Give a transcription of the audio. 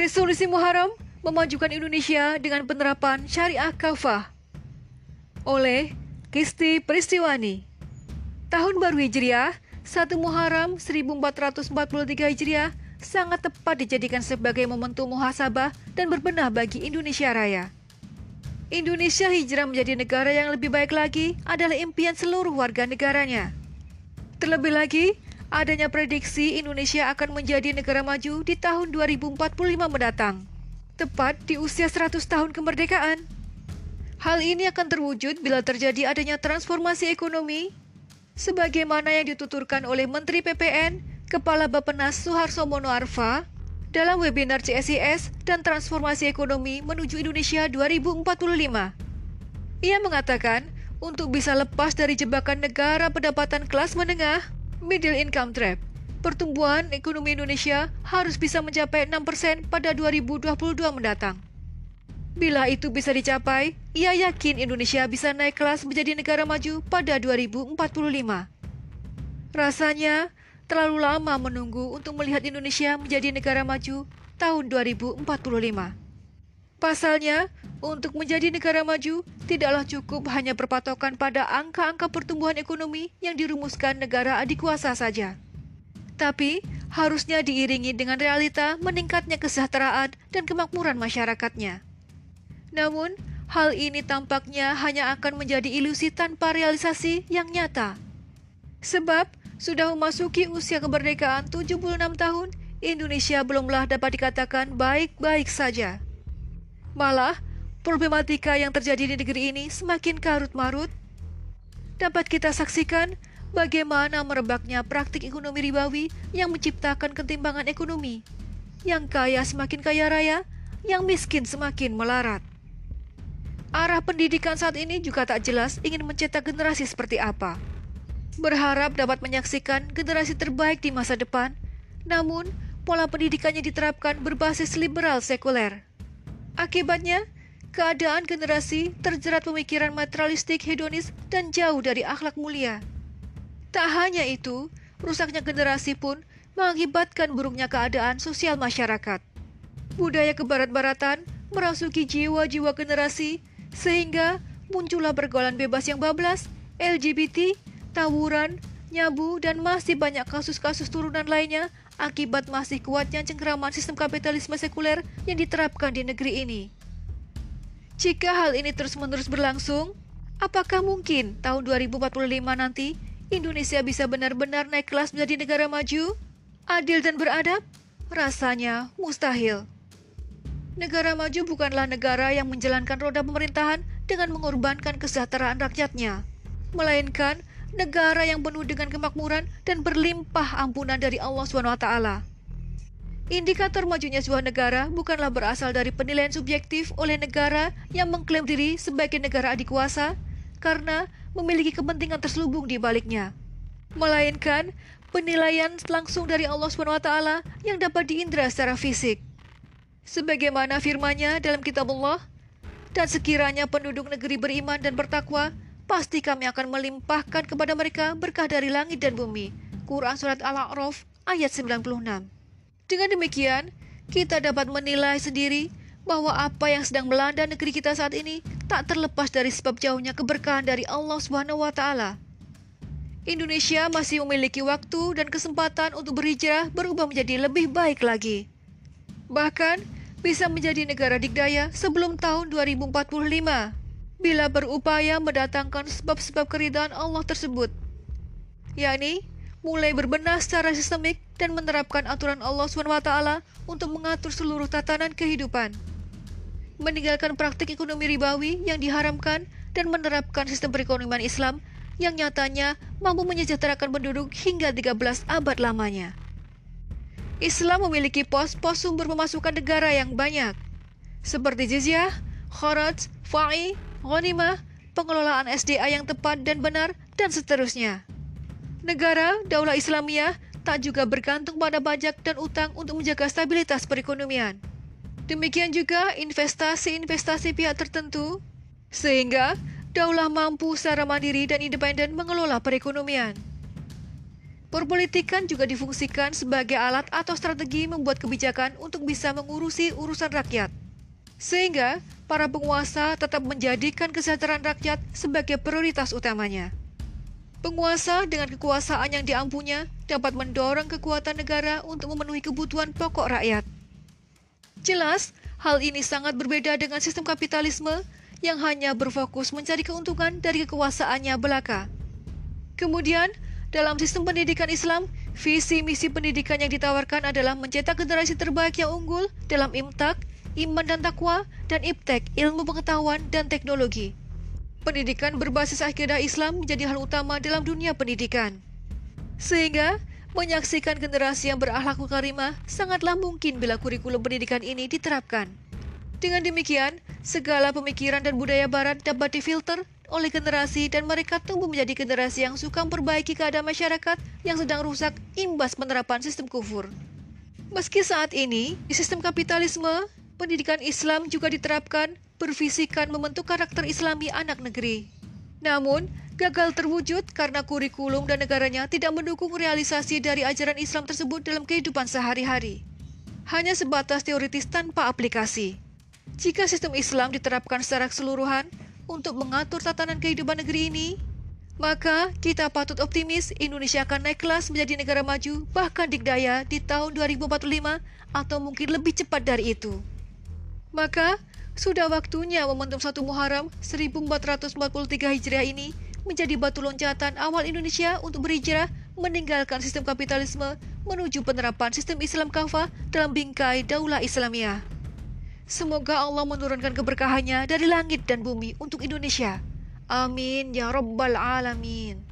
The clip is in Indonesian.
Resolusi Muharram memajukan Indonesia dengan penerapan syariah kafah oleh Kisti Peristiwani. Tahun baru Hijriah 1 Muharram 1443 Hijriah sangat tepat dijadikan sebagai momentum muhasabah dan berbenah bagi Indonesia Raya. Indonesia hijrah menjadi negara yang lebih baik lagi adalah impian seluruh warga negaranya. Terlebih lagi, adanya prediksi Indonesia akan menjadi negara maju di tahun 2045 mendatang, tepat di usia 100 tahun kemerdekaan. Hal ini akan terwujud bila terjadi adanya transformasi ekonomi, sebagaimana yang dituturkan oleh Menteri PPN, Kepala Bappenas Suharso Mono Arfa, dalam webinar CSIS dan Transformasi Ekonomi Menuju Indonesia 2045. Ia mengatakan, untuk bisa lepas dari jebakan negara pendapatan kelas menengah, middle income trap, pertumbuhan ekonomi Indonesia harus bisa mencapai 6% pada 2022 mendatang. Bila itu bisa dicapai, ia yakin Indonesia bisa naik kelas menjadi negara maju pada 2045. Rasanya, terlalu lama menunggu untuk melihat Indonesia menjadi negara maju tahun 2045. Pasalnya, untuk menjadi negara maju, tidaklah cukup hanya berpatokan pada angka-angka pertumbuhan ekonomi yang dirumuskan negara adikuasa saja. Tapi, harusnya diiringi dengan realita meningkatnya kesejahteraan dan kemakmuran masyarakatnya. Namun, hal ini tampaknya hanya akan menjadi ilusi tanpa realisasi yang nyata. Sebab, sudah memasuki usia kemerdekaan 76 tahun, Indonesia belumlah dapat dikatakan baik-baik saja. Malah, problematika yang terjadi di negeri ini semakin karut-marut. Dapat kita saksikan bagaimana merebaknya praktik ekonomi ribawi yang menciptakan ketimbangan ekonomi. Yang kaya semakin kaya raya, yang miskin semakin melarat. Arah pendidikan saat ini juga tak jelas ingin mencetak generasi seperti apa berharap dapat menyaksikan generasi terbaik di masa depan, namun pola pendidikannya diterapkan berbasis liberal sekuler. Akibatnya, keadaan generasi terjerat pemikiran materialistik hedonis dan jauh dari akhlak mulia. Tak hanya itu, rusaknya generasi pun mengakibatkan buruknya keadaan sosial masyarakat. Budaya kebarat-baratan merasuki jiwa-jiwa generasi sehingga muncullah pergaulan bebas yang bablas, LGBT, tawuran, nyabu, dan masih banyak kasus-kasus turunan lainnya akibat masih kuatnya cengkeraman sistem kapitalisme sekuler yang diterapkan di negeri ini. Jika hal ini terus-menerus berlangsung, apakah mungkin tahun 2045 nanti Indonesia bisa benar-benar naik kelas menjadi negara maju, adil dan beradab? Rasanya mustahil. Negara maju bukanlah negara yang menjalankan roda pemerintahan dengan mengorbankan kesejahteraan rakyatnya, melainkan negara yang penuh dengan kemakmuran dan berlimpah ampunan dari Allah SWT. Indikator majunya sebuah negara bukanlah berasal dari penilaian subjektif oleh negara yang mengklaim diri sebagai negara adikuasa karena memiliki kepentingan terselubung di baliknya. Melainkan penilaian langsung dari Allah SWT yang dapat diindra secara fisik. Sebagaimana firmanya dalam kitab Allah, dan sekiranya penduduk negeri beriman dan bertakwa, pasti kami akan melimpahkan kepada mereka berkah dari langit dan bumi. Quran Surat Al-A'raf ayat 96 Dengan demikian, kita dapat menilai sendiri bahwa apa yang sedang melanda negeri kita saat ini tak terlepas dari sebab jauhnya keberkahan dari Allah Subhanahu wa taala. Indonesia masih memiliki waktu dan kesempatan untuk berhijrah berubah menjadi lebih baik lagi. Bahkan bisa menjadi negara dikdaya sebelum tahun 2045 bila berupaya mendatangkan sebab-sebab keridhaan Allah tersebut, yakni mulai berbenah secara sistemik dan menerapkan aturan Allah SWT untuk mengatur seluruh tatanan kehidupan, meninggalkan praktik ekonomi ribawi yang diharamkan dan menerapkan sistem perekonomian Islam yang nyatanya mampu menyejahterakan penduduk hingga 13 abad lamanya. Islam memiliki pos-pos sumber pemasukan negara yang banyak, seperti jizyah, kharaj, fa'i, ghanimah, pengelolaan SDA yang tepat dan benar, dan seterusnya. Negara Daulah Islamiyah tak juga bergantung pada pajak dan utang untuk menjaga stabilitas perekonomian. Demikian juga investasi-investasi pihak tertentu, sehingga daulah mampu secara mandiri dan independen mengelola perekonomian. Perpolitikan juga difungsikan sebagai alat atau strategi membuat kebijakan untuk bisa mengurusi urusan rakyat. Sehingga para penguasa tetap menjadikan kesejahteraan rakyat sebagai prioritas utamanya. Penguasa dengan kekuasaan yang diampunya dapat mendorong kekuatan negara untuk memenuhi kebutuhan pokok rakyat. Jelas, hal ini sangat berbeda dengan sistem kapitalisme yang hanya berfokus mencari keuntungan dari kekuasaannya belaka. Kemudian, dalam sistem pendidikan Islam, visi misi pendidikan yang ditawarkan adalah mencetak generasi terbaik yang unggul dalam imtak, iman dan takwa, dan iptek, ilmu pengetahuan dan teknologi. Pendidikan berbasis akidah Islam menjadi hal utama dalam dunia pendidikan. Sehingga, menyaksikan generasi yang berakhlakul karimah sangatlah mungkin bila kurikulum pendidikan ini diterapkan. Dengan demikian, segala pemikiran dan budaya barat dapat difilter oleh generasi dan mereka tumbuh menjadi generasi yang suka memperbaiki keadaan masyarakat yang sedang rusak imbas penerapan sistem kufur. Meski saat ini, di sistem kapitalisme, pendidikan Islam juga diterapkan berfisikan membentuk karakter islami anak negeri. Namun, gagal terwujud karena kurikulum dan negaranya tidak mendukung realisasi dari ajaran Islam tersebut dalam kehidupan sehari-hari. Hanya sebatas teoritis tanpa aplikasi. Jika sistem Islam diterapkan secara keseluruhan, untuk mengatur tatanan kehidupan negeri ini, maka kita patut optimis Indonesia akan naik kelas menjadi negara maju bahkan dikdaya di tahun 2045 atau mungkin lebih cepat dari itu. Maka, sudah waktunya momentum satu Muharram 1443 Hijriah ini menjadi batu loncatan awal Indonesia untuk berhijrah meninggalkan sistem kapitalisme menuju penerapan sistem Islam kafah dalam bingkai Daulah Islamiyah. Semoga Allah menurunkan keberkahannya dari langit dan bumi untuk Indonesia. Amin ya Rabbal Alamin.